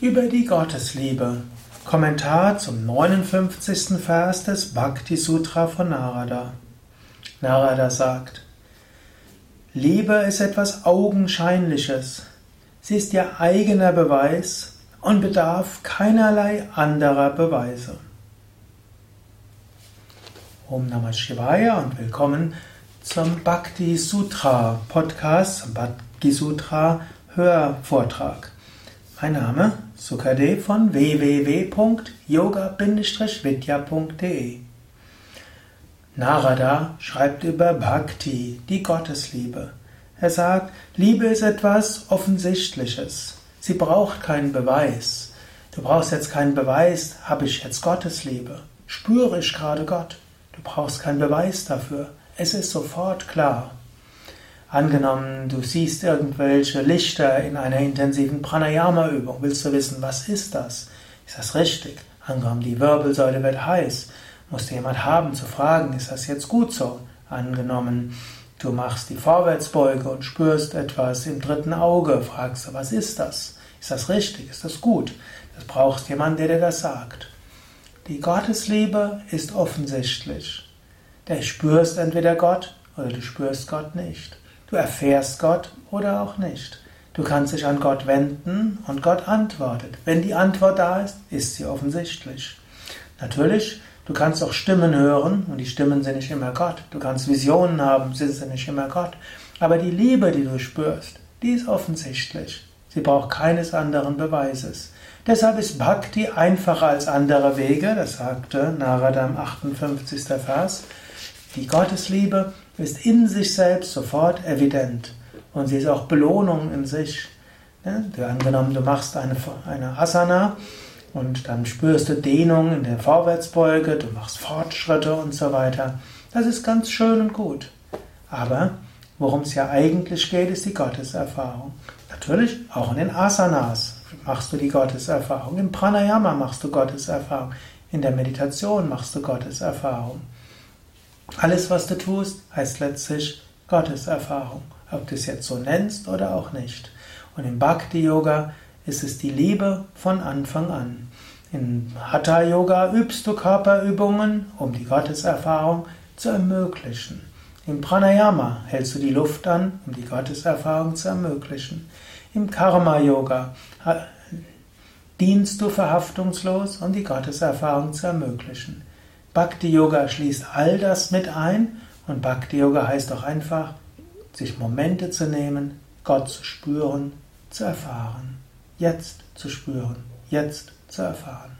über die Gottesliebe. Kommentar zum 59. Vers des Bhakti Sutra von Narada. Narada sagt, Liebe ist etwas Augenscheinliches. Sie ist ihr eigener Beweis und bedarf keinerlei anderer Beweise. Om Namah Shivaya und willkommen zum Bhakti Sutra Podcast, Bhakti Sutra Hörvortrag. Mein Name Sukadev von www.yoga-vidya.de Narada schreibt über Bhakti, die Gottesliebe. Er sagt, Liebe ist etwas Offensichtliches. Sie braucht keinen Beweis. Du brauchst jetzt keinen Beweis, habe ich jetzt Gottesliebe? Spüre ich gerade Gott? Du brauchst keinen Beweis dafür. Es ist sofort klar. Angenommen, du siehst irgendwelche Lichter in einer intensiven Pranayama-Übung, willst du wissen, was ist das? Ist das richtig? Angenommen, die Wirbelsäule wird heiß, musst du jemand haben zu fragen, ist das jetzt gut so? Angenommen, du machst die Vorwärtsbeuge und spürst etwas im dritten Auge, fragst du, was ist das? Ist das richtig? Ist das gut? Das brauchst jemand, der dir das sagt. Die Gottesliebe ist offensichtlich. Du spürst entweder Gott oder du spürst Gott nicht. Du erfährst Gott oder auch nicht. Du kannst dich an Gott wenden und Gott antwortet. Wenn die Antwort da ist, ist sie offensichtlich. Natürlich, du kannst auch Stimmen hören und die Stimmen sind nicht immer Gott. Du kannst Visionen haben, sie sind nicht immer Gott. Aber die Liebe, die du spürst, die ist offensichtlich. Sie braucht keines anderen Beweises. Deshalb ist Bhakti einfacher als andere Wege, das sagte Narada im 58. Vers. Die Gottesliebe ist in sich selbst sofort evident und sie ist auch Belohnung in sich. Angenommen, du machst eine, eine Asana und dann spürst du Dehnung in der Vorwärtsbeuge, du machst Fortschritte und so weiter. Das ist ganz schön und gut. Aber worum es ja eigentlich geht, ist die Gotteserfahrung. Natürlich auch in den Asanas machst du die Gotteserfahrung. Im Pranayama machst du Gotteserfahrung. In der Meditation machst du Gotteserfahrung. Alles, was du tust, heißt letztlich Gotteserfahrung, ob du es jetzt so nennst oder auch nicht. Und im Bhakti-Yoga ist es die Liebe von Anfang an. In Hatha-Yoga übst du Körperübungen, um die Gotteserfahrung zu ermöglichen. Im Pranayama hältst du die Luft an, um die Gotteserfahrung zu ermöglichen. Im Karma-Yoga dienst du verhaftungslos, um die Gotteserfahrung zu ermöglichen. Bhakti Yoga schließt all das mit ein und Bhakti Yoga heißt auch einfach, sich Momente zu nehmen, Gott zu spüren, zu erfahren. Jetzt zu spüren, jetzt zu erfahren.